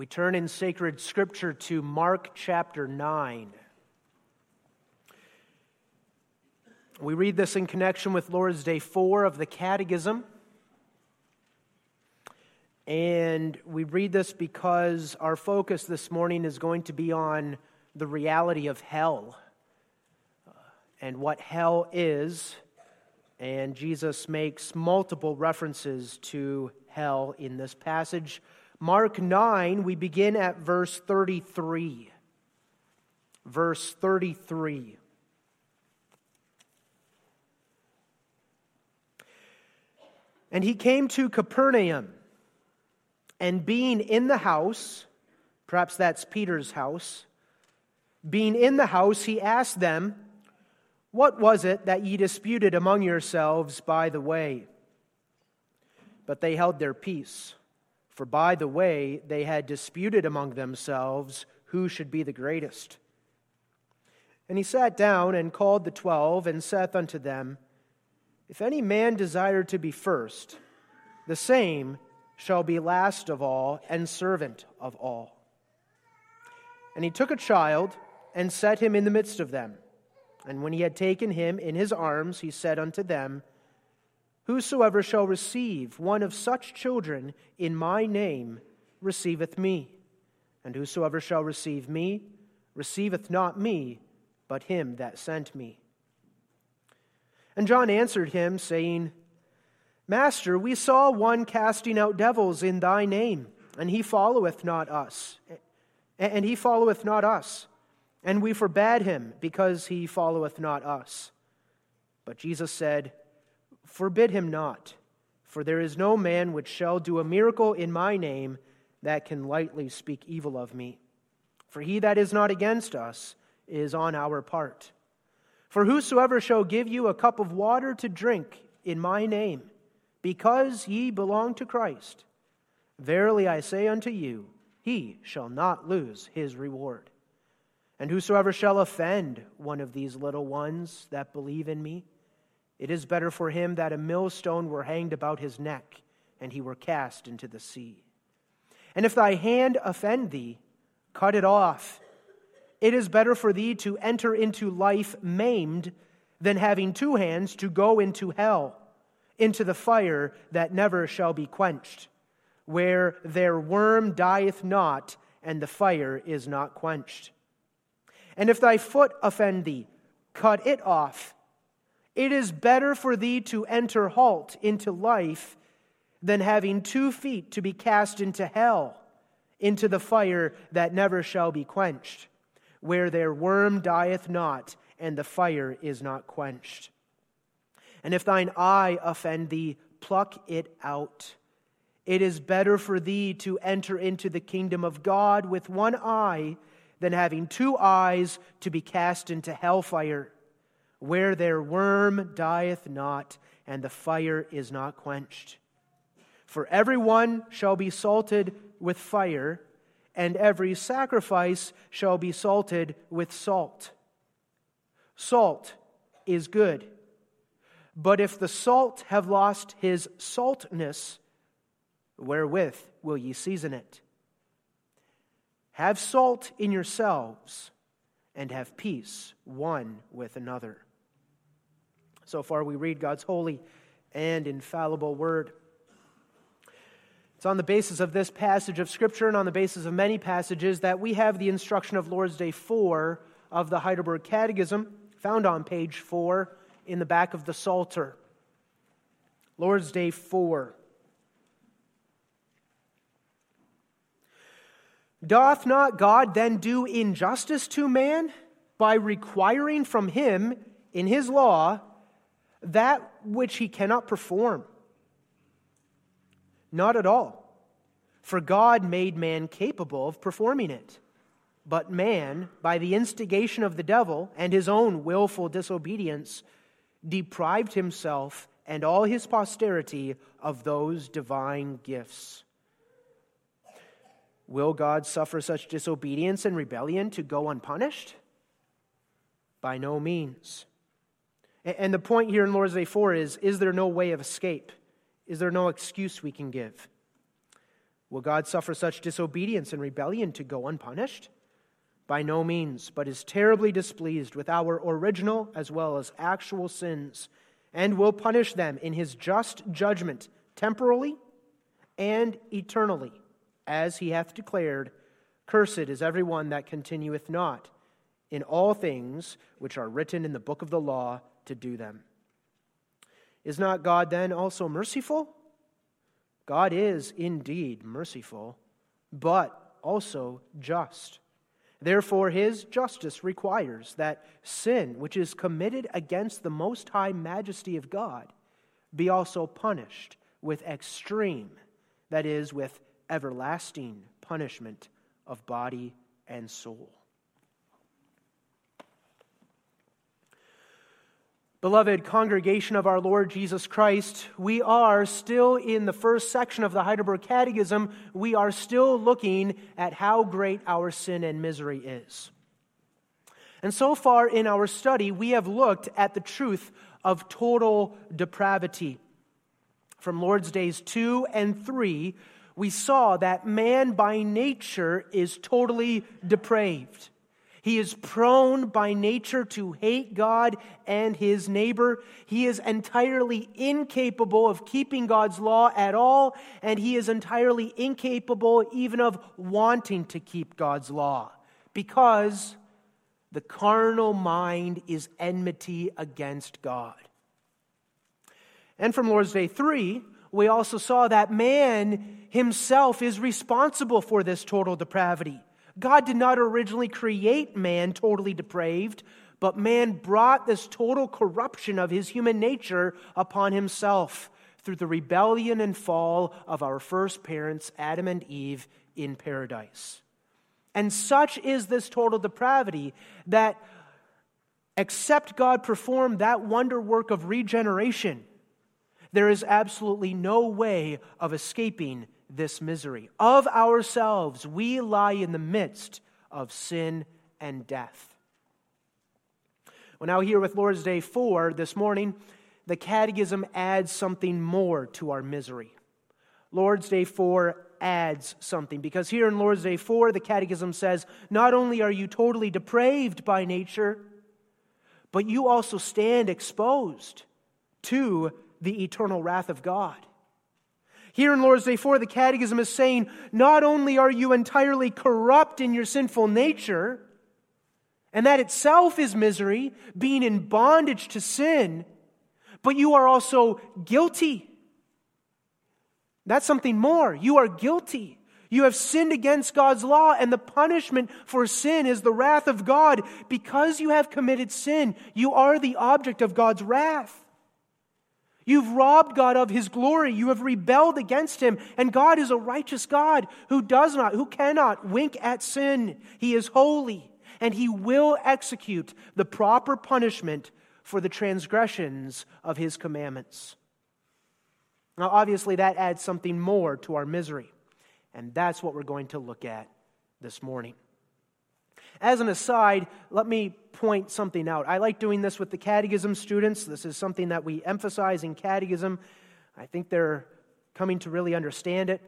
We turn in sacred scripture to Mark chapter 9. We read this in connection with Lord's Day 4 of the Catechism. And we read this because our focus this morning is going to be on the reality of hell uh, and what hell is. And Jesus makes multiple references to hell in this passage. Mark 9, we begin at verse 33. Verse 33. And he came to Capernaum, and being in the house, perhaps that's Peter's house, being in the house, he asked them, What was it that ye disputed among yourselves by the way? But they held their peace. For by the way they had disputed among themselves who should be the greatest. And he sat down and called the twelve, and saith unto them, If any man desire to be first, the same shall be last of all and servant of all. And he took a child and set him in the midst of them. And when he had taken him in his arms, he said unto them, Whosoever shall receive one of such children in my name receiveth me, and whosoever shall receive me receiveth not me, but him that sent me. And John answered him, saying, Master, we saw one casting out devils in thy name, and he followeth not us. And he followeth not us. And we forbade him, because he followeth not us. But Jesus said, Forbid him not, for there is no man which shall do a miracle in my name that can lightly speak evil of me. For he that is not against us is on our part. For whosoever shall give you a cup of water to drink in my name, because ye belong to Christ, verily I say unto you, he shall not lose his reward. And whosoever shall offend one of these little ones that believe in me, it is better for him that a millstone were hanged about his neck and he were cast into the sea. And if thy hand offend thee, cut it off. It is better for thee to enter into life maimed than having two hands to go into hell, into the fire that never shall be quenched, where their worm dieth not and the fire is not quenched. And if thy foot offend thee, cut it off. It is better for thee to enter halt into life than having two feet to be cast into hell, into the fire that never shall be quenched, where their worm dieth not, and the fire is not quenched. And if thine eye offend thee, pluck it out. It is better for thee to enter into the kingdom of God with one eye than having two eyes to be cast into hellfire where their worm dieth not, and the fire is not quenched. For every one shall be salted with fire, and every sacrifice shall be salted with salt. Salt is good, but if the salt have lost his saltness, wherewith will ye season it? Have salt in yourselves, and have peace one with another. So far, we read God's holy and infallible word. It's on the basis of this passage of Scripture and on the basis of many passages that we have the instruction of Lord's Day 4 of the Heidelberg Catechism, found on page 4 in the back of the Psalter. Lord's Day 4. Doth not God then do injustice to man by requiring from him in his law that which he cannot perform? Not at all. For God made man capable of performing it. But man, by the instigation of the devil and his own willful disobedience, deprived himself and all his posterity of those divine gifts. Will God suffer such disobedience and rebellion to go unpunished? By no means. And the point here in Lord's Day 4 is is there no way of escape? Is there no excuse we can give? Will God suffer such disobedience and rebellion to go unpunished? By no means, but is terribly displeased with our original as well as actual sins, and will punish them in his just judgment, temporally and eternally, as he hath declared Cursed is every one that continueth not in all things which are written in the book of the law to do them. Is not God then also merciful? God is indeed merciful, but also just. Therefore, his justice requires that sin, which is committed against the most high majesty of God, be also punished with extreme, that is, with everlasting punishment of body and soul. Beloved congregation of our Lord Jesus Christ, we are still in the first section of the Heidelberg Catechism. We are still looking at how great our sin and misery is. And so far in our study, we have looked at the truth of total depravity. From Lord's Days 2 and 3, we saw that man by nature is totally depraved. He is prone by nature to hate God and his neighbor. He is entirely incapable of keeping God's law at all, and he is entirely incapable even of wanting to keep God's law because the carnal mind is enmity against God. And from Lord's Day 3, we also saw that man himself is responsible for this total depravity. God did not originally create man totally depraved, but man brought this total corruption of his human nature upon himself through the rebellion and fall of our first parents, Adam and Eve, in paradise. And such is this total depravity that, except God perform that wonder work of regeneration, there is absolutely no way of escaping this misery. Of ourselves, we lie in the midst of sin and death. Well, now, here with Lord's Day 4 this morning, the Catechism adds something more to our misery. Lord's Day 4 adds something because here in Lord's Day 4, the Catechism says, Not only are you totally depraved by nature, but you also stand exposed to the eternal wrath of God. Here in Lord's Day 4, the Catechism is saying not only are you entirely corrupt in your sinful nature, and that itself is misery, being in bondage to sin, but you are also guilty. That's something more. You are guilty. You have sinned against God's law, and the punishment for sin is the wrath of God. Because you have committed sin, you are the object of God's wrath. You've robbed God of his glory. You have rebelled against him. And God is a righteous God who does not, who cannot wink at sin. He is holy, and he will execute the proper punishment for the transgressions of his commandments. Now, obviously, that adds something more to our misery. And that's what we're going to look at this morning. As an aside, let me point something out. I like doing this with the catechism students. This is something that we emphasize in catechism. I think they're coming to really understand it.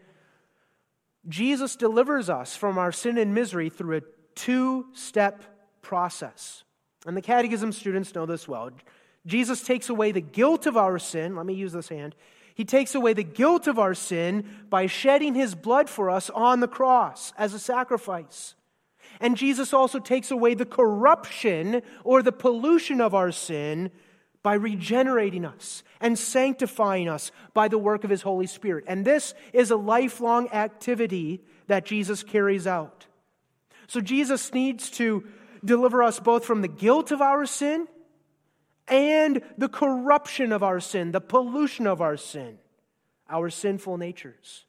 Jesus delivers us from our sin and misery through a two step process. And the catechism students know this well. Jesus takes away the guilt of our sin. Let me use this hand. He takes away the guilt of our sin by shedding his blood for us on the cross as a sacrifice. And Jesus also takes away the corruption or the pollution of our sin by regenerating us and sanctifying us by the work of his Holy Spirit. And this is a lifelong activity that Jesus carries out. So Jesus needs to deliver us both from the guilt of our sin and the corruption of our sin, the pollution of our sin, our sinful natures.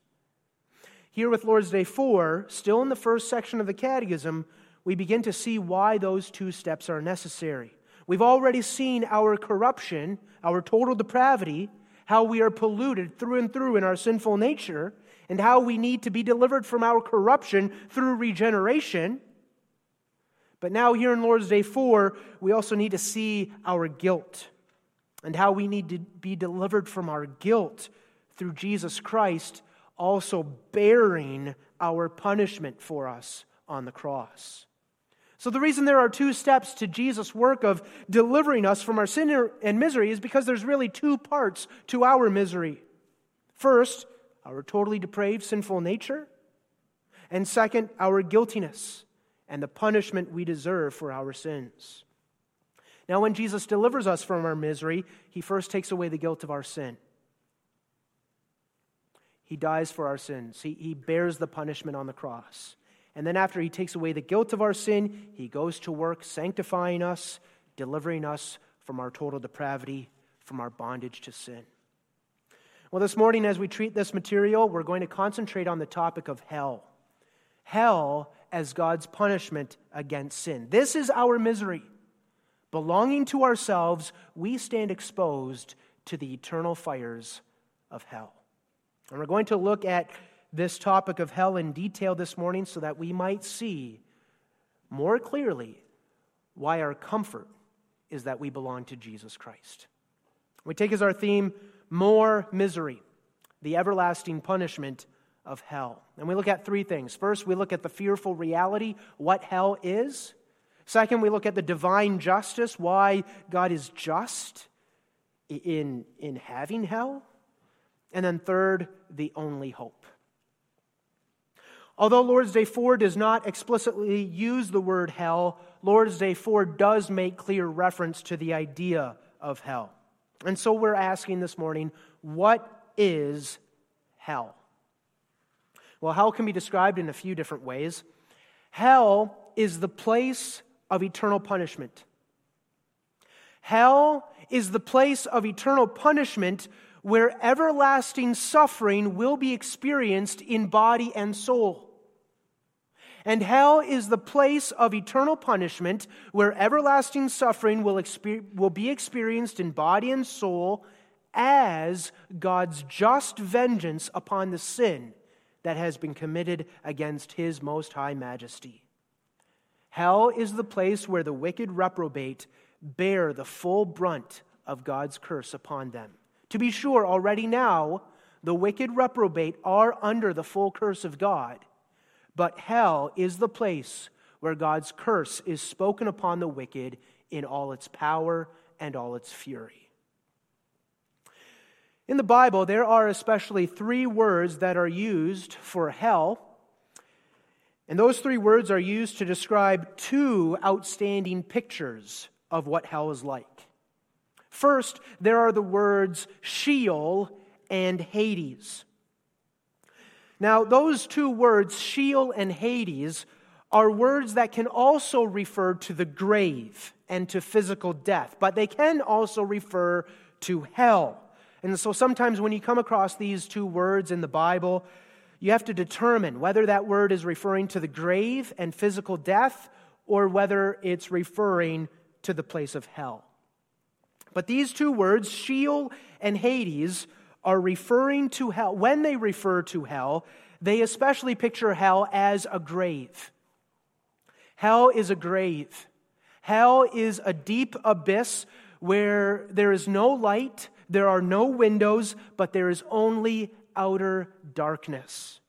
Here with Lord's Day 4, still in the first section of the Catechism, we begin to see why those two steps are necessary. We've already seen our corruption, our total depravity, how we are polluted through and through in our sinful nature, and how we need to be delivered from our corruption through regeneration. But now, here in Lord's Day 4, we also need to see our guilt and how we need to be delivered from our guilt through Jesus Christ also bearing our punishment for us on the cross. So, the reason there are two steps to Jesus' work of delivering us from our sin and misery is because there's really two parts to our misery. First, our totally depraved, sinful nature. And second, our guiltiness and the punishment we deserve for our sins. Now, when Jesus delivers us from our misery, he first takes away the guilt of our sin. He dies for our sins, he, he bears the punishment on the cross. And then, after he takes away the guilt of our sin, he goes to work sanctifying us, delivering us from our total depravity, from our bondage to sin. Well, this morning, as we treat this material, we're going to concentrate on the topic of hell. Hell as God's punishment against sin. This is our misery. Belonging to ourselves, we stand exposed to the eternal fires of hell. And we're going to look at this topic of hell in detail this morning so that we might see more clearly why our comfort is that we belong to Jesus Christ. We take as our theme more misery, the everlasting punishment of hell. And we look at three things. First, we look at the fearful reality, what hell is. Second, we look at the divine justice, why God is just in, in having hell. And then third, the only hope. Although Lord's Day 4 does not explicitly use the word hell, Lord's Day 4 does make clear reference to the idea of hell. And so we're asking this morning, what is hell? Well, hell can be described in a few different ways. Hell is the place of eternal punishment. Hell is the place of eternal punishment where everlasting suffering will be experienced in body and soul. And hell is the place of eternal punishment where everlasting suffering will, exper- will be experienced in body and soul as God's just vengeance upon the sin that has been committed against his most high majesty. Hell is the place where the wicked reprobate bear the full brunt of God's curse upon them. To be sure, already now, the wicked reprobate are under the full curse of God. But hell is the place where God's curse is spoken upon the wicked in all its power and all its fury. In the Bible, there are especially three words that are used for hell. And those three words are used to describe two outstanding pictures of what hell is like. First, there are the words Sheol and Hades. Now, those two words, Sheol and Hades, are words that can also refer to the grave and to physical death, but they can also refer to hell. And so sometimes when you come across these two words in the Bible, you have to determine whether that word is referring to the grave and physical death or whether it's referring to the place of hell. But these two words, Sheol and Hades, are referring to hell. When they refer to hell, they especially picture hell as a grave. Hell is a grave. Hell is a deep abyss where there is no light, there are no windows, but there is only outer darkness.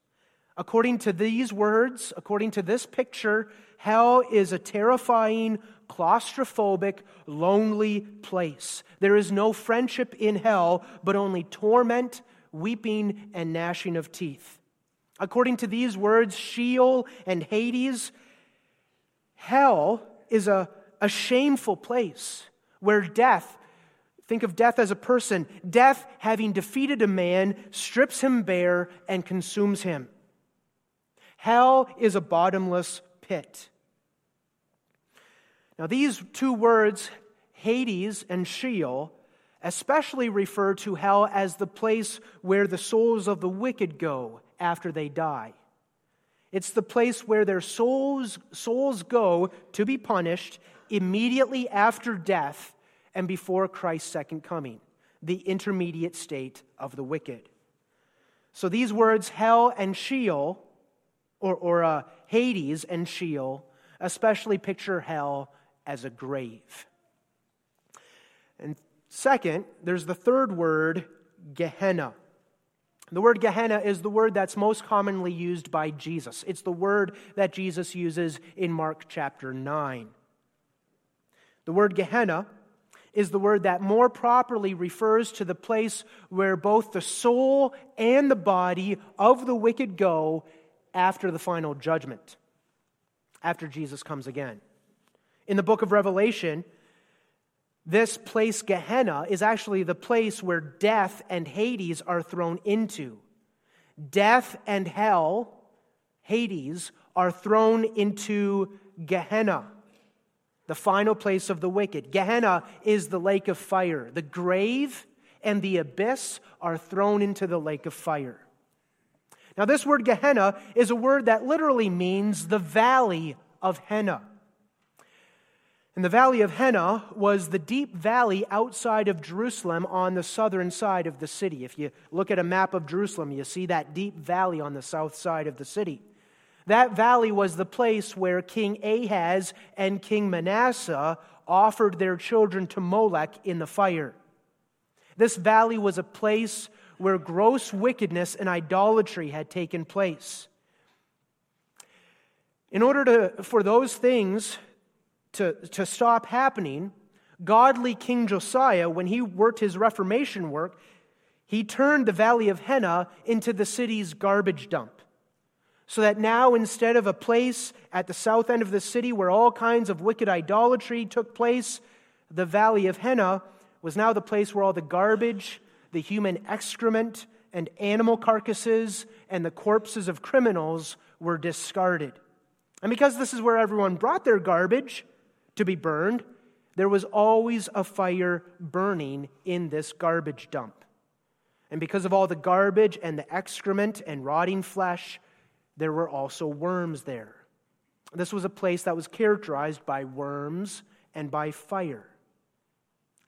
According to these words, according to this picture, hell is a terrifying, claustrophobic, lonely place. There is no friendship in hell, but only torment, weeping, and gnashing of teeth. According to these words, Sheol and Hades, hell is a, a shameful place where death, think of death as a person, death, having defeated a man, strips him bare and consumes him. Hell is a bottomless pit. Now, these two words, Hades and Sheol, especially refer to hell as the place where the souls of the wicked go after they die. It's the place where their souls, souls go to be punished immediately after death and before Christ's second coming, the intermediate state of the wicked. So these words, hell and Sheol, or, or uh, Hades and Sheol, especially picture hell as a grave. And second, there's the third word, Gehenna. The word Gehenna is the word that's most commonly used by Jesus. It's the word that Jesus uses in Mark chapter 9. The word Gehenna is the word that more properly refers to the place where both the soul and the body of the wicked go after the final judgment, after Jesus comes again. In the book of Revelation, this place, Gehenna, is actually the place where death and Hades are thrown into. Death and hell, Hades, are thrown into Gehenna, the final place of the wicked. Gehenna is the lake of fire. The grave and the abyss are thrown into the lake of fire. Now, this word Gehenna is a word that literally means the valley of Hinnom. And the valley of Hinnom was the deep valley outside of Jerusalem on the southern side of the city. If you look at a map of Jerusalem, you see that deep valley on the south side of the city. That valley was the place where King Ahaz and King Manasseh offered their children to Molech in the fire. This valley was a place where gross wickedness and idolatry had taken place. In order to, for those things to, to stop happening, godly King Josiah, when he worked his Reformation work, he turned the Valley of Hinnom into the city's garbage dump. So that now, instead of a place at the south end of the city where all kinds of wicked idolatry took place, the Valley of Hinnom was now the place where all the garbage, the human excrement, and animal carcasses and the corpses of criminals were discarded. And because this is where everyone brought their garbage, to be burned, there was always a fire burning in this garbage dump. And because of all the garbage and the excrement and rotting flesh, there were also worms there. This was a place that was characterized by worms and by fire.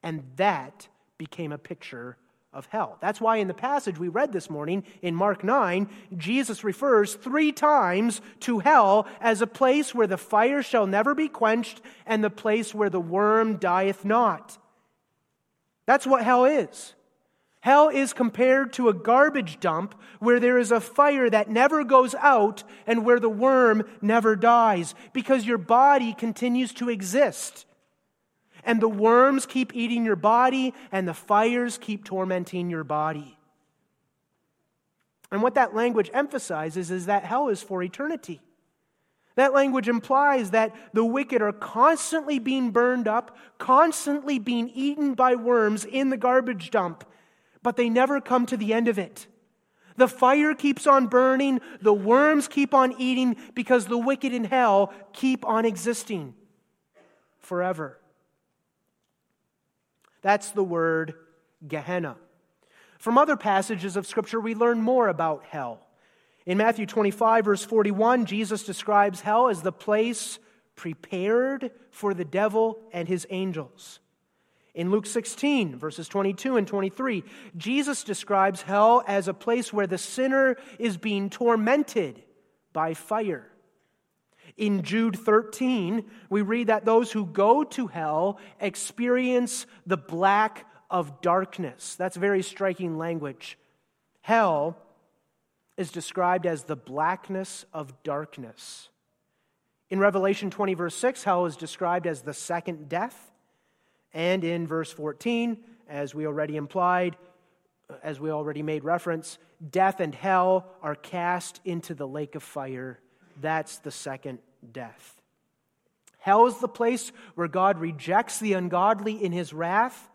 And that became a picture of hell. That's why in the passage we read this morning in Mark 9, Jesus refers three times to hell as a place where the fire shall never be quenched and the place where the worm dieth not. That's what hell is. Hell is compared to a garbage dump where there is a fire that never goes out and where the worm never dies because your body continues to exist and the worms keep eating your body, and the fires keep tormenting your body. And what that language emphasizes is that hell is for eternity. That language implies that the wicked are constantly being burned up, constantly being eaten by worms in the garbage dump, but they never come to the end of it. The fire keeps on burning, the worms keep on eating because the wicked in hell keep on existing forever. That's the word Gehenna. From other passages of Scripture, we learn more about hell. In Matthew 25, verse 41, Jesus describes hell as the place prepared for the devil and his angels. In Luke 16, verses 22 and 23, Jesus describes hell as a place where the sinner is being tormented by fire. In Jude 13, we read that those who go to hell experience the black of darkness. That's very striking language. Hell is described as the blackness of darkness. In Revelation 20, verse 6, hell is described as the second death. And in verse 14, as we already implied, as we already made reference, death and hell are cast into the lake of fire. That's the second death. Hell is the place where God rejects the ungodly in his wrath.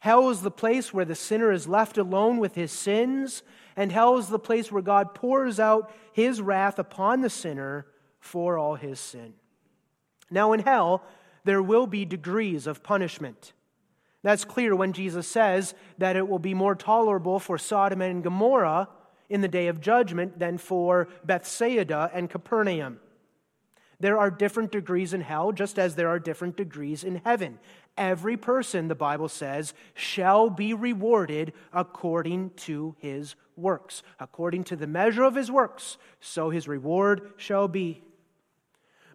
Hell is the place where the sinner is left alone with his sins. And hell is the place where God pours out his wrath upon the sinner for all his sin. Now, in hell, there will be degrees of punishment. That's clear when Jesus says that it will be more tolerable for Sodom and Gomorrah in the day of judgment than for Bethsaida and Capernaum. There are different degrees in hell, just as there are different degrees in heaven. Every person, the Bible says, shall be rewarded according to his works. According to the measure of his works, so his reward shall be.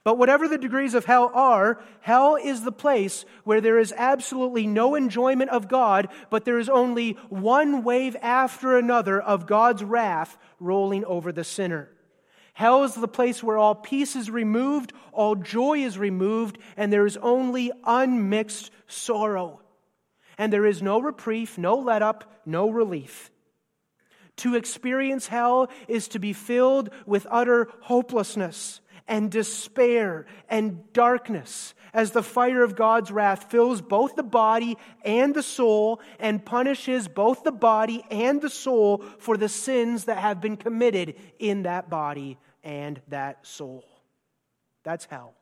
But whatever the degrees of hell are, hell is the place where there is absolutely no enjoyment of God, but there is only one wave after another of God's wrath rolling over the sinner. Hell is the place where all peace is removed, all joy is removed, and there is only unmixed sorrow. And there is no reprieve, no let up, no relief. To experience hell is to be filled with utter hopelessness and despair and darkness as the fire of God's wrath fills both the body and the soul and punishes both the body and the soul for the sins that have been committed in that body and that soul. That's hell.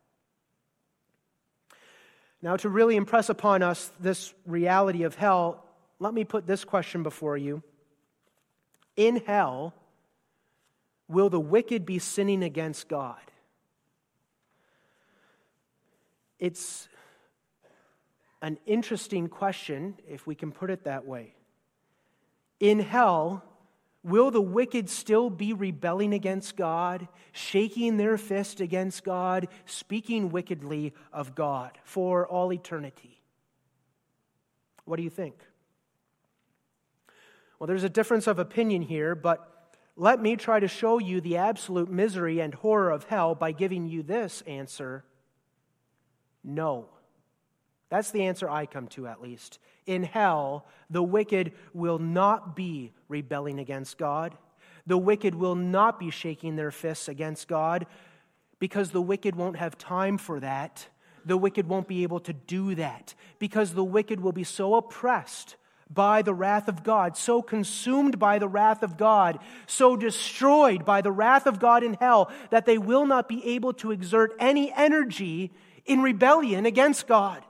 Now, to really impress upon us this reality of hell, let me put this question before you. In hell, will the wicked be sinning against God? It's an interesting question, if we can put it that way. In hell, will the wicked still be rebelling against God, shaking their fist against God, speaking wickedly of God for all eternity? What do you think? Well, there's a difference of opinion here, but let me try to show you the absolute misery and horror of hell by giving you this answer no. That's the answer I come to, at least. In hell, the wicked will not be rebelling against God. The wicked will not be shaking their fists against God because the wicked won't have time for that. The wicked won't be able to do that because the wicked will be so oppressed by the wrath of God, so consumed by the wrath of God, so destroyed by the wrath of God in hell that they will not be able to exert any energy in rebellion against God.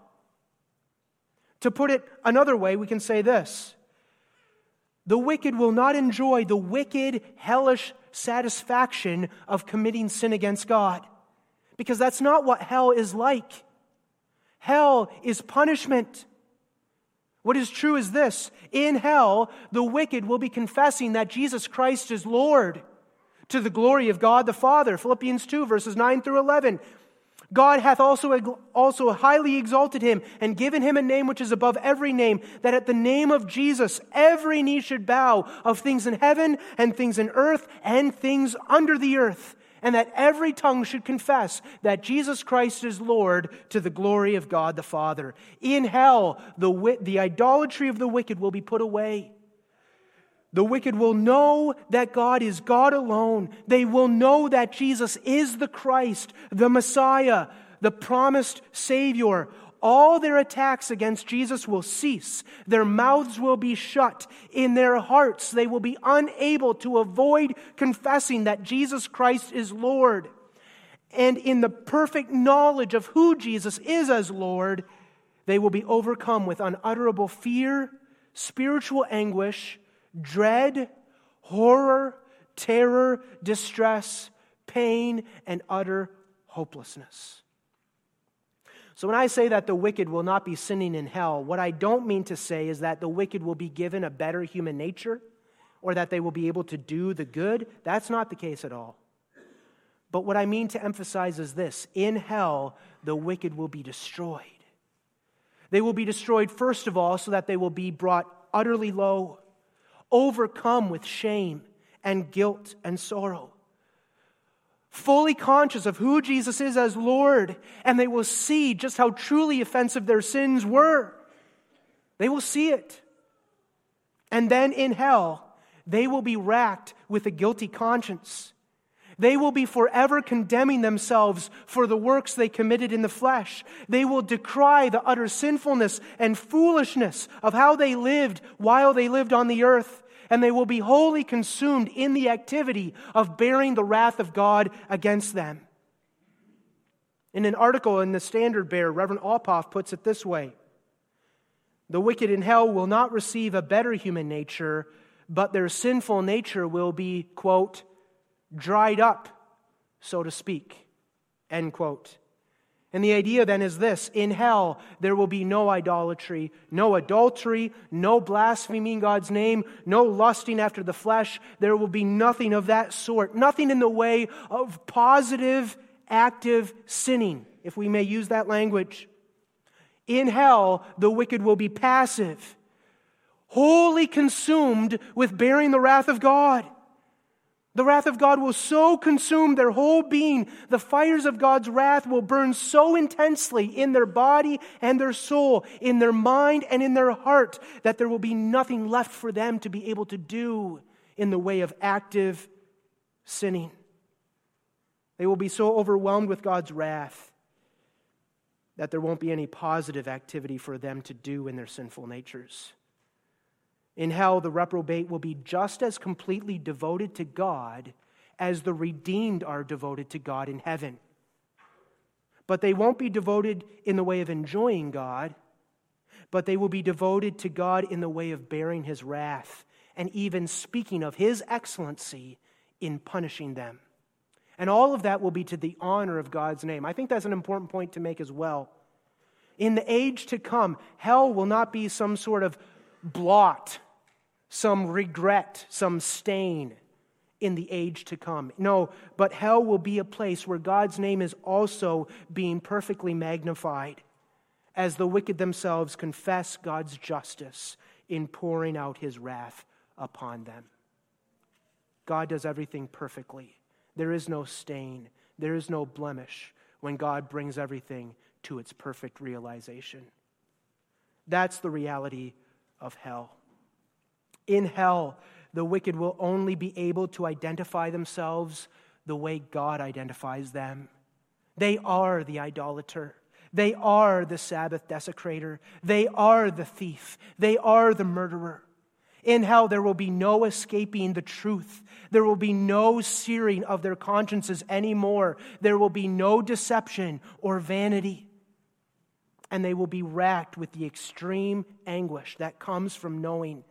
To put it another way, we can say this The wicked will not enjoy the wicked, hellish satisfaction of committing sin against God, because that's not what hell is like. Hell is punishment. What is true is this in hell, the wicked will be confessing that Jesus Christ is Lord to the glory of God the Father. Philippians 2, verses 9 through 11. God hath also, also highly exalted him and given him a name which is above every name, that at the name of Jesus every knee should bow of things in heaven and things in earth and things under the earth, and that every tongue should confess that Jesus Christ is Lord to the glory of God the Father. In hell, the, the idolatry of the wicked will be put away. The wicked will know that God is God alone. They will know that Jesus is the Christ, the Messiah, the promised Savior. All their attacks against Jesus will cease. Their mouths will be shut. In their hearts, they will be unable to avoid confessing that Jesus Christ is Lord. And in the perfect knowledge of who Jesus is as Lord, they will be overcome with unutterable fear, spiritual anguish, dread, horror, terror, distress, pain, and utter hopelessness. So, when I say that the wicked will not be sinning in hell, what I don't mean to say is that the wicked will be given a better human nature or that they will be able to do the good. That's not the case at all. But what I mean to emphasize is this in hell, the wicked will be destroyed. They will be destroyed, first of all, so that they will be brought utterly low overcome with shame and guilt and sorrow. Fully conscious of who Jesus is as Lord, and they will see just how truly offensive their sins were. They will see it. And then in hell, they will be racked with a guilty conscience. They will be forever condemning themselves for the works they committed in the flesh. They will decry the utter sinfulness and foolishness of how they lived while they lived on the earth and they will be wholly consumed in the activity of bearing the wrath of God against them. In an article in the Standard Bearer, Reverend Alpoff puts it this way The wicked in hell will not receive a better human nature, but their sinful nature will be, quote, dried up, so to speak, end quote. And the idea then is this in hell, there will be no idolatry, no adultery, no blaspheming God's name, no lusting after the flesh. There will be nothing of that sort, nothing in the way of positive active sinning, if we may use that language. In hell, the wicked will be passive, wholly consumed with bearing the wrath of God. The wrath of God will so consume their whole being, the fires of God's wrath will burn so intensely in their body and their soul, in their mind and in their heart, that there will be nothing left for them to be able to do in the way of active sinning. They will be so overwhelmed with God's wrath that there won't be any positive activity for them to do in their sinful natures. In hell, the reprobate will be just as completely devoted to God as the redeemed are devoted to God in heaven. But they won't be devoted in the way of enjoying God, but they will be devoted to God in the way of bearing his wrath and even speaking of his excellency in punishing them. And all of that will be to the honor of God's name. I think that's an important point to make as well. In the age to come, hell will not be some sort of blot, some regret, some stain in the age to come. No, but hell will be a place where God's name is also being perfectly magnified as the wicked themselves confess God's justice in pouring out his wrath upon them. God does everything perfectly. There is no stain, there is no blemish when God brings everything to its perfect realization. That's the reality of hell. In hell, the wicked will only be able to identify themselves the way God identifies them. They are the idolater. They are the Sabbath desecrator. They are the thief. They are the murderer. In hell, there will be no escaping the truth. There will be no searing of their consciences anymore. There will be no deception or vanity and they will be racked with the extreme anguish that comes from knowing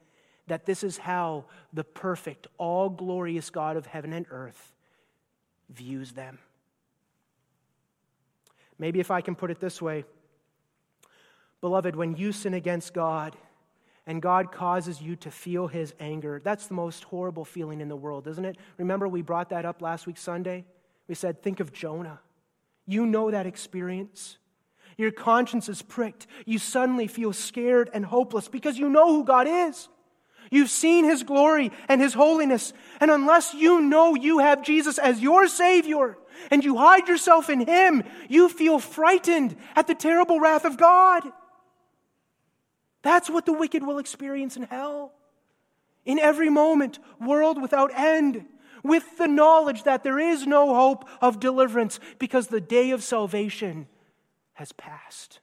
that this is how the perfect, all glorious God of heaven and earth views them. Maybe if I can put it this way Beloved, when you sin against God and God causes you to feel his anger, that's the most horrible feeling in the world, isn't it? Remember, we brought that up last week, Sunday? We said, think of Jonah. You know that experience. Your conscience is pricked. You suddenly feel scared and hopeless because you know who God is. You've seen His glory and His holiness. And unless you know you have Jesus as your Savior and you hide yourself in Him, you feel frightened at the terrible wrath of God. That's what the wicked will experience in hell. In every moment, world without end, with the knowledge that there is no hope of deliverance because the day of salvation has passed.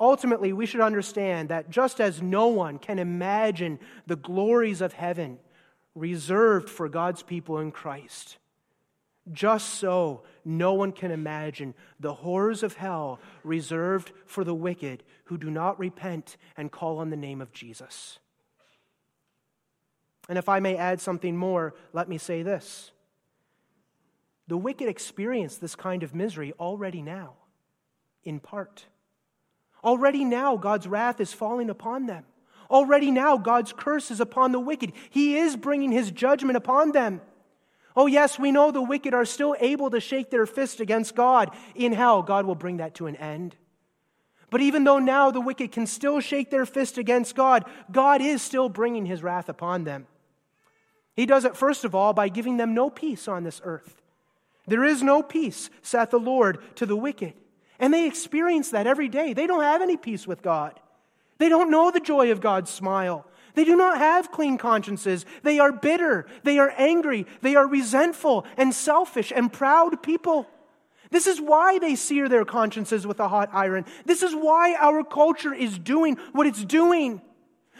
Ultimately, we should understand that just as no one can imagine the glories of heaven reserved for God's people in Christ, just so no one can imagine the horrors of hell reserved for the wicked who do not repent and call on the name of Jesus. And if I may add something more, let me say this the wicked experience this kind of misery already now, in part. Already now, God's wrath is falling upon them. Already now, God's curse is upon the wicked. He is bringing his judgment upon them. Oh, yes, we know the wicked are still able to shake their fist against God. In hell, God will bring that to an end. But even though now the wicked can still shake their fist against God, God is still bringing his wrath upon them. He does it, first of all, by giving them no peace on this earth. There is no peace, saith the Lord, to the wicked. And they experience that every day. They don't have any peace with God. They don't know the joy of God's smile. They do not have clean consciences. They are bitter. They are angry. They are resentful and selfish and proud people. This is why they sear their consciences with a hot iron. This is why our culture is doing what it's doing.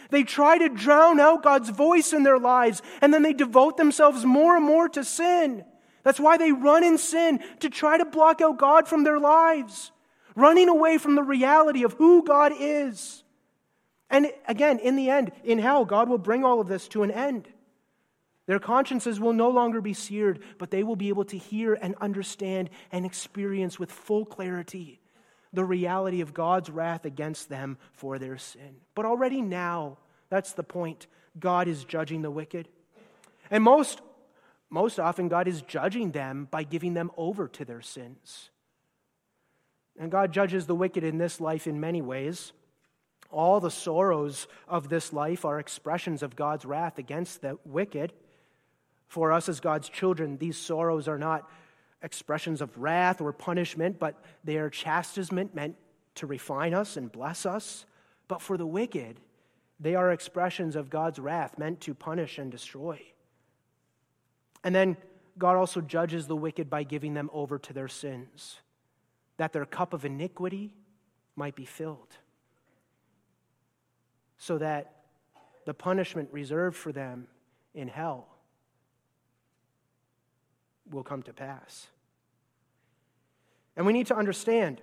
They try to drown out God's voice in their lives, and then they devote themselves more and more to sin. That's why they run in sin to try to block out God from their lives, running away from the reality of who God is. And again, in the end, in hell, God will bring all of this to an end. Their consciences will no longer be seared, but they will be able to hear and understand and experience with full clarity the reality of God's wrath against them for their sin. But already now, that's the point, God is judging the wicked. And most most often, God is judging them by giving them over to their sins. And God judges the wicked in this life in many ways. All the sorrows of this life are expressions of God's wrath against the wicked. For us as God's children, these sorrows are not expressions of wrath or punishment, but they are chastisement meant to refine us and bless us. But for the wicked, they are expressions of God's wrath meant to punish and destroy. And then God also judges the wicked by giving them over to their sins, that their cup of iniquity might be filled, so that the punishment reserved for them in hell will come to pass. And we need to understand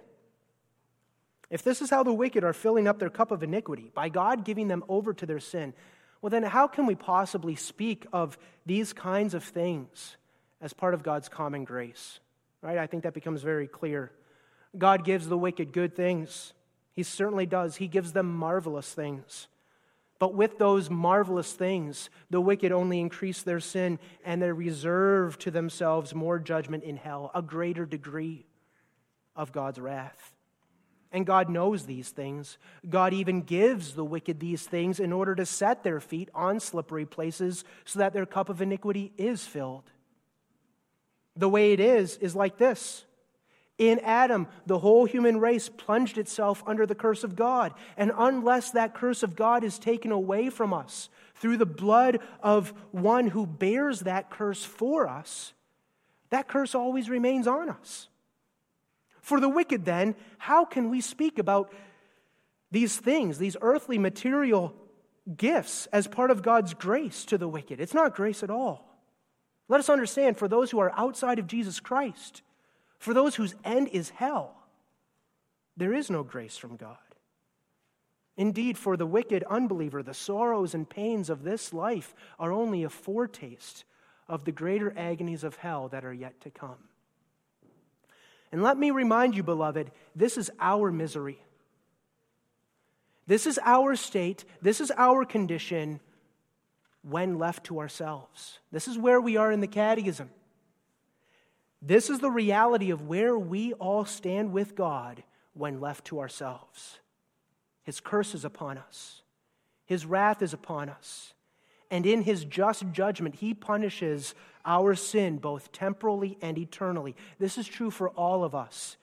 if this is how the wicked are filling up their cup of iniquity, by God giving them over to their sin, well, then how can we possibly speak of these kinds of things as part of God's common grace? Right? I think that becomes very clear. God gives the wicked good things. He certainly does. He gives them marvelous things. But with those marvelous things, the wicked only increase their sin and they reserve to themselves more judgment in hell, a greater degree of God's wrath. And God knows these things. God even gives the wicked these things in order to set their feet on slippery places so that their cup of iniquity is filled. The way it is, is like this in Adam, the whole human race plunged itself under the curse of God. And unless that curse of God is taken away from us through the blood of one who bears that curse for us, that curse always remains on us. For the wicked, then, how can we speak about these things, these earthly material gifts, as part of God's grace to the wicked? It's not grace at all. Let us understand for those who are outside of Jesus Christ, for those whose end is hell, there is no grace from God. Indeed, for the wicked unbeliever, the sorrows and pains of this life are only a foretaste of the greater agonies of hell that are yet to come. And let me remind you, beloved, this is our misery. This is our state. This is our condition when left to ourselves. This is where we are in the catechism. This is the reality of where we all stand with God when left to ourselves. His curse is upon us, His wrath is upon us. And in His just judgment, He punishes our sin both temporally and eternally. This is true for all of us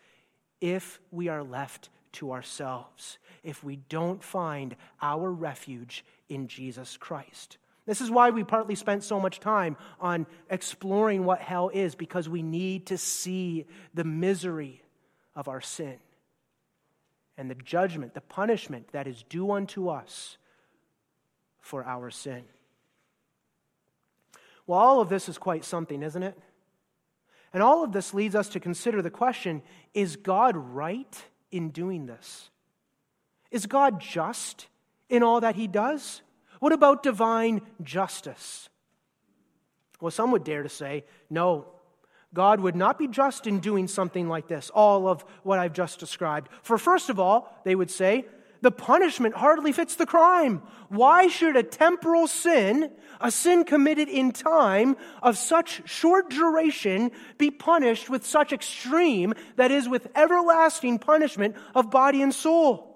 if we are left to ourselves, if we don't find our refuge in Jesus Christ. This is why we partly spent so much time on exploring what hell is, because we need to see the misery of our sin and the judgment, the punishment that is due unto us for our sin. Well, all of this is quite something, isn't it? And all of this leads us to consider the question is God right in doing this? Is God just in all that he does? What about divine justice? Well, some would dare to say, no, God would not be just in doing something like this, all of what I've just described. For first of all, they would say, the punishment hardly fits the crime. Why should a temporal sin, a sin committed in time of such short duration, be punished with such extreme, that is, with everlasting punishment of body and soul?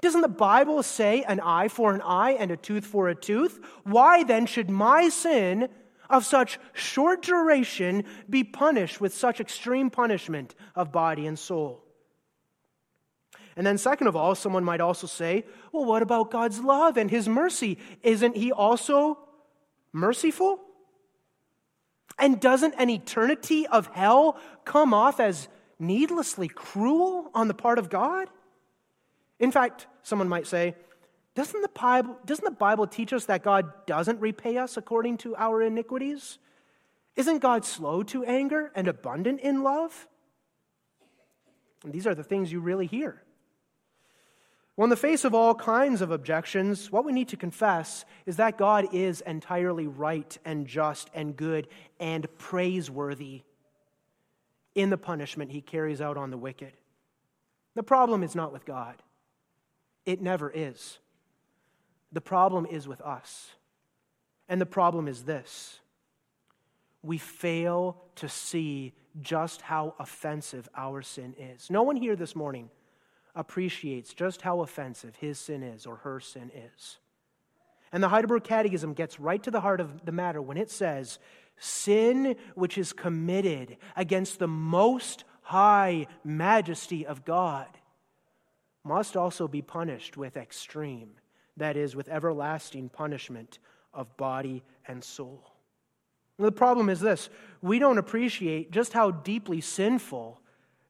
Doesn't the Bible say an eye for an eye and a tooth for a tooth? Why then should my sin of such short duration be punished with such extreme punishment of body and soul? And then, second of all, someone might also say, well, what about God's love and his mercy? Isn't he also merciful? And doesn't an eternity of hell come off as needlessly cruel on the part of God? In fact, someone might say, doesn't the, Bible, doesn't the Bible teach us that God doesn't repay us according to our iniquities? Isn't God slow to anger and abundant in love? And these are the things you really hear. Well, in the face of all kinds of objections, what we need to confess is that God is entirely right and just and good and praiseworthy in the punishment he carries out on the wicked. The problem is not with God. It never is. The problem is with us. And the problem is this we fail to see just how offensive our sin is. No one here this morning appreciates just how offensive his sin is or her sin is. And the Heidelberg Catechism gets right to the heart of the matter when it says, Sin which is committed against the most high majesty of God must also be punished with extreme, that is, with everlasting punishment of body and soul. The problem is this we don't appreciate just how deeply sinful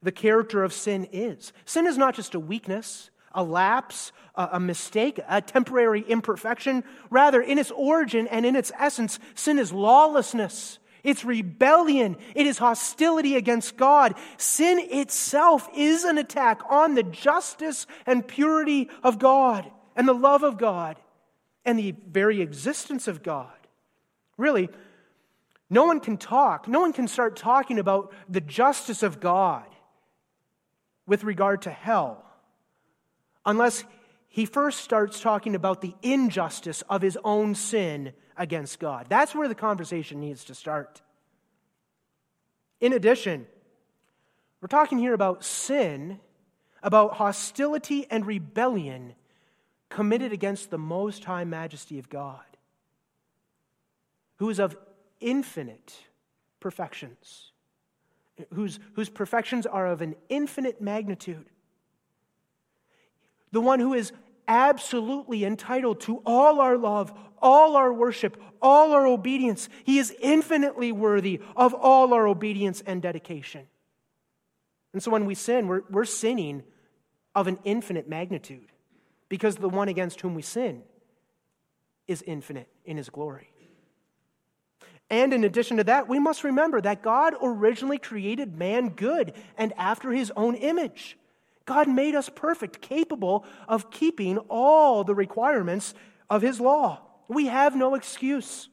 the character of sin is. Sin is not just a weakness, a lapse, a, mistake, a temporary imperfection. Rather, in its origin and in its essence, sin is lawlessness. It's rebellion. It is hostility against God. Sin itself is an attack on the justice and purity of God and the love of God and the very existence of God. Really, no one can talk, no one can start talking about the justice of God with regard to hell unless he first starts talking about the injustice of his own sin against God. That's where the conversation needs to start. In addition, we're talking here about sin, about hostility and rebellion committed against the most high majesty of God, who is of infinite perfections, whose, whose perfections are of an infinite magnitude. The one who is absolutely entitled to all our love, all our worship, all our obedience. He is infinitely worthy of all our obedience and dedication. And so when we sin, we're, we're sinning of an infinite magnitude because the one against whom we sin is infinite in his glory. And in addition to that, we must remember that God originally created man good and after his own image. God made us perfect, capable of keeping all the requirements of his law. We have no excuse.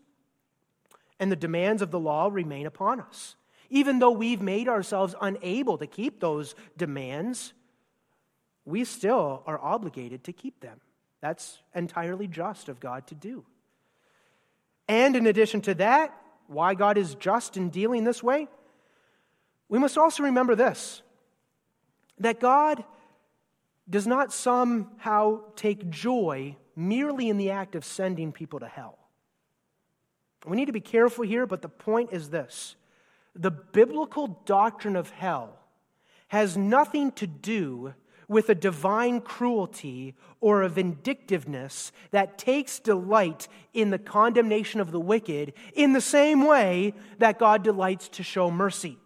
And the demands of the law remain upon us. Even though we've made ourselves unable to keep those demands, we still are obligated to keep them. That's entirely just of God to do. And in addition to that, why God is just in dealing this way, we must also remember this that God does not somehow take joy merely in the act of sending people to hell. We need to be careful here, but the point is this the biblical doctrine of hell has nothing to do with a divine cruelty or a vindictiveness that takes delight in the condemnation of the wicked in the same way that God delights to show mercy.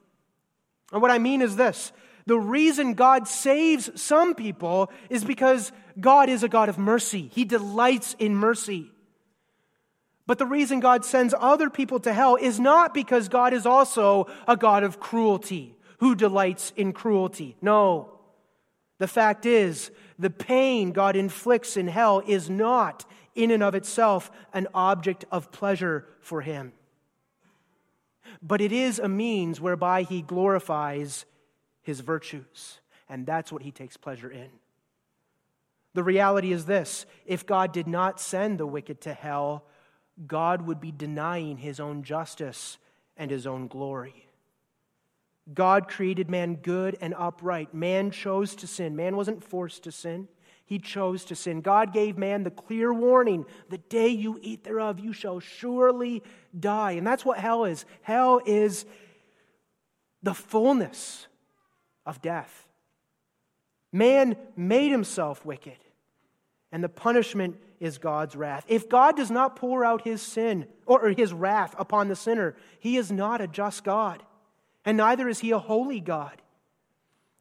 And what I mean is this the reason God saves some people is because God is a God of mercy, He delights in mercy. But the reason God sends other people to hell is not because God is also a God of cruelty who delights in cruelty. No. The fact is, the pain God inflicts in hell is not, in and of itself, an object of pleasure for him. But it is a means whereby he glorifies his virtues, and that's what he takes pleasure in. The reality is this if God did not send the wicked to hell, God would be denying his own justice and his own glory. God created man good and upright. Man chose to sin. Man wasn't forced to sin. He chose to sin. God gave man the clear warning the day you eat thereof, you shall surely die. And that's what hell is. Hell is the fullness of death. Man made himself wicked, and the punishment is God's wrath. If God does not pour out his sin or his wrath upon the sinner, he is not a just God and neither is he a holy God.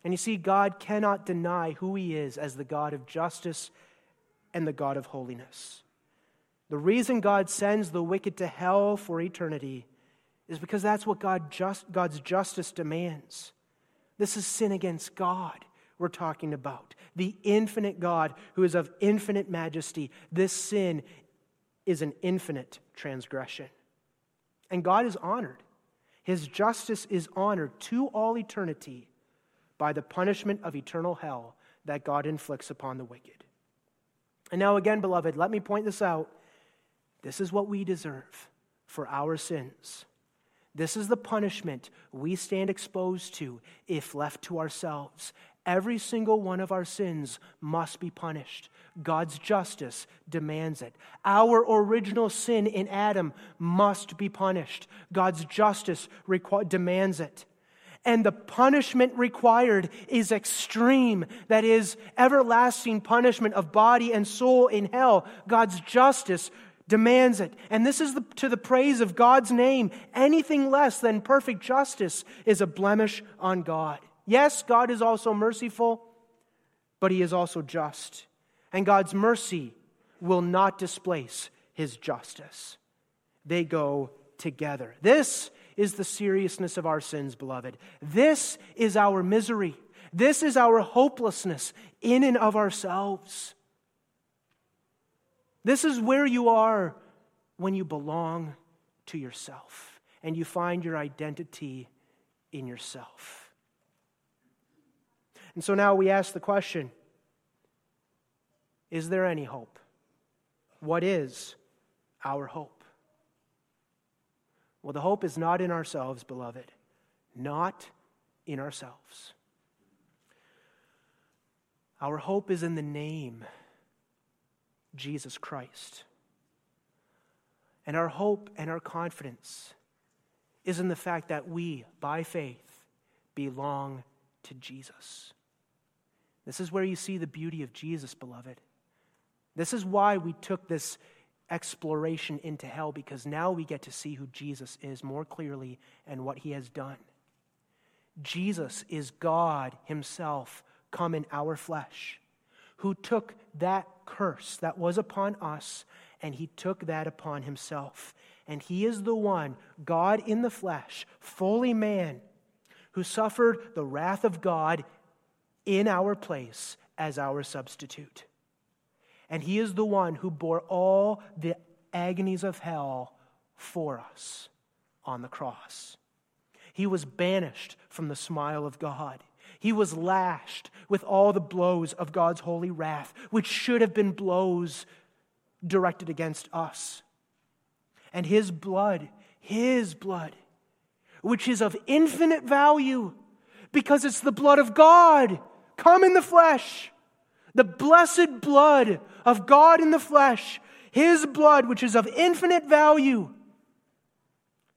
And you see, God cannot deny who he is as the God of justice and the God of holiness. The reason God sends the wicked to hell for eternity is because that's what God just, God's justice demands. This is sin against God we're talking about. The infinite God who is of infinite majesty. This sin is an infinite transgression. And God is honored. His justice is honored to all eternity by the punishment of eternal hell that God inflicts upon the wicked. And now, again, beloved, let me point this out. This is what we deserve for our sins. This is the punishment we stand exposed to if left to ourselves. Every single one of our sins must be punished. God's justice demands it. Our original sin in Adam must be punished. God's justice requ- demands it. And the punishment required is extreme. That is, everlasting punishment of body and soul in hell. God's justice demands it. And this is the, to the praise of God's name. Anything less than perfect justice is a blemish on God. Yes, God is also merciful, but he is also just. And God's mercy will not displace his justice. They go together. This is the seriousness of our sins, beloved. This is our misery. This is our hopelessness in and of ourselves. This is where you are when you belong to yourself and you find your identity in yourself. And so now we ask the question Is there any hope? What is our hope? Well, the hope is not in ourselves, beloved, not in ourselves. Our hope is in the name Jesus Christ. And our hope and our confidence is in the fact that we, by faith, belong to Jesus. This is where you see the beauty of Jesus, beloved. This is why we took this exploration into hell, because now we get to see who Jesus is more clearly and what he has done. Jesus is God Himself come in our flesh who took that curse that was upon us and he took that upon himself. And he is the one, God in the flesh, fully man, who suffered the wrath of God in our place as our substitute. And he is the one who bore all the agonies of hell for us on the cross. He was banished from the smile of God. He was lashed with all the blows of God's holy wrath, which should have been blows directed against us. And his blood, his blood, which is of infinite value because it's the blood of God come in the flesh. The blessed blood of God in the flesh, his blood, which is of infinite value,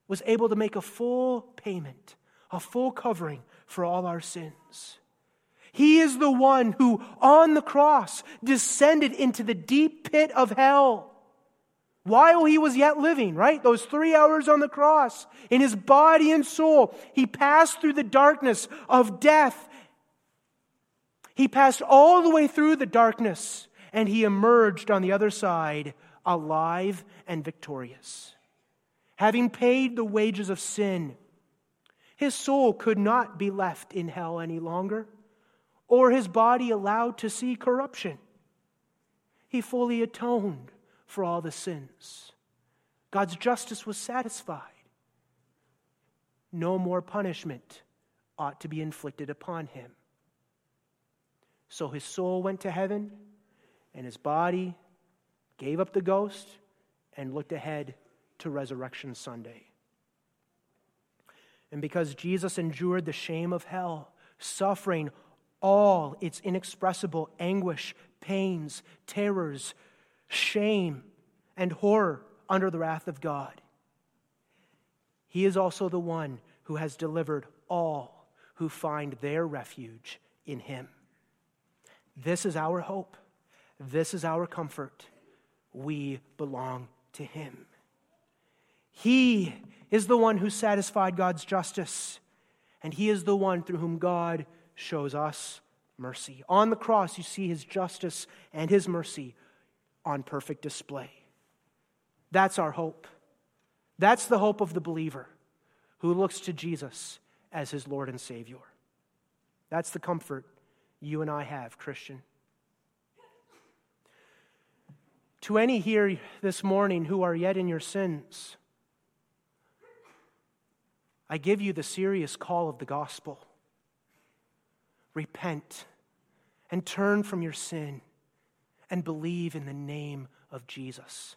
was able to make a full payment, a full covering for all our sins. He is the one who, on the cross, descended into the deep pit of hell while he was yet living, right? Those three hours on the cross, in his body and soul, he passed through the darkness of death. He passed all the way through the darkness, and he emerged on the other side alive and victorious. Having paid the wages of sin, his soul could not be left in hell any longer, or his body allowed to see corruption. He fully atoned for all the sins. God's justice was satisfied. No more punishment ought to be inflicted upon him. So his soul went to heaven, and his body gave up the ghost and looked ahead to Resurrection Sunday. And because Jesus endured the shame of hell, suffering all its inexpressible anguish, pains, terrors, shame, and horror under the wrath of God, he is also the one who has delivered all who find their refuge in him. This is our hope. This is our comfort. We belong to him. He is the one who satisfied God's justice, and He is the one through whom God shows us mercy. On the cross, you see His justice and His mercy on perfect display. That's our hope. That's the hope of the believer who looks to Jesus as his Lord and Savior. That's the comfort you and I have, Christian. To any here this morning who are yet in your sins, I give you the serious call of the gospel. Repent and turn from your sin and believe in the name of Jesus.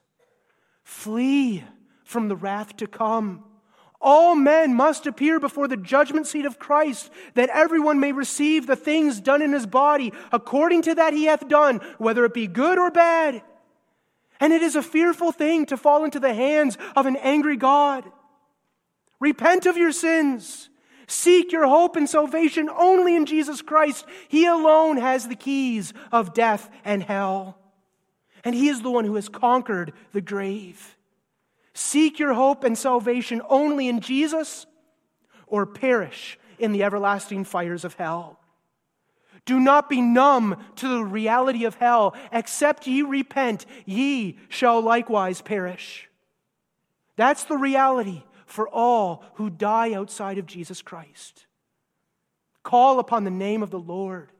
Flee from the wrath to come. All men must appear before the judgment seat of Christ, that everyone may receive the things done in his body according to that he hath done, whether it be good or bad. And it is a fearful thing to fall into the hands of an angry God. Repent of your sins. Seek your hope and salvation only in Jesus Christ. He alone has the keys of death and hell. And He is the one who has conquered the grave. Seek your hope and salvation only in Jesus or perish in the everlasting fires of hell. Do not be numb to the reality of hell. Except ye repent, ye shall likewise perish. That's the reality for all who die outside of Jesus Christ. Call upon the name of the Lord.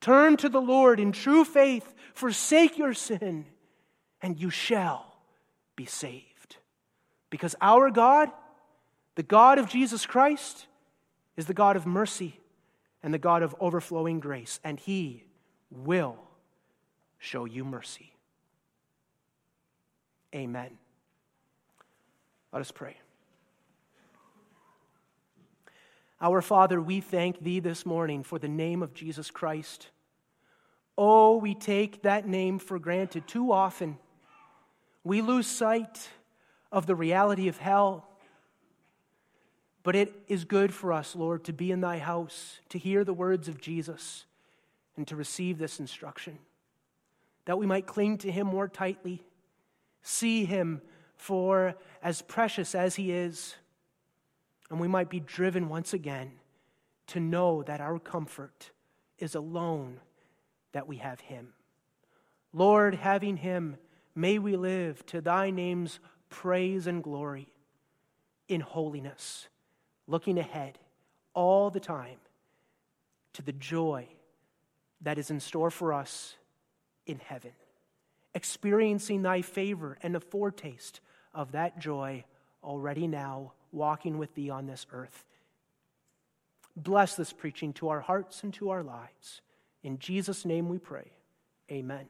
Turn to the Lord in true faith. Forsake your sin, and you shall be saved. Because our God, the God of Jesus Christ, is the God of mercy and the God of overflowing grace, and He will show you mercy. Amen. Let us pray. Our Father, we thank Thee this morning for the name of Jesus Christ. Oh, we take that name for granted too often. We lose sight of the reality of hell. But it is good for us, Lord, to be in thy house, to hear the words of Jesus, and to receive this instruction, that we might cling to him more tightly, see him for as precious as he is, and we might be driven once again to know that our comfort is alone that we have him. Lord, having him, may we live to thy name's praise and glory in holiness, looking ahead all the time to the joy that is in store for us in heaven, experiencing thy favor and a foretaste of that joy already now, walking with thee on this earth. Bless this preaching to our hearts and to our lives. In Jesus' name we pray. Amen.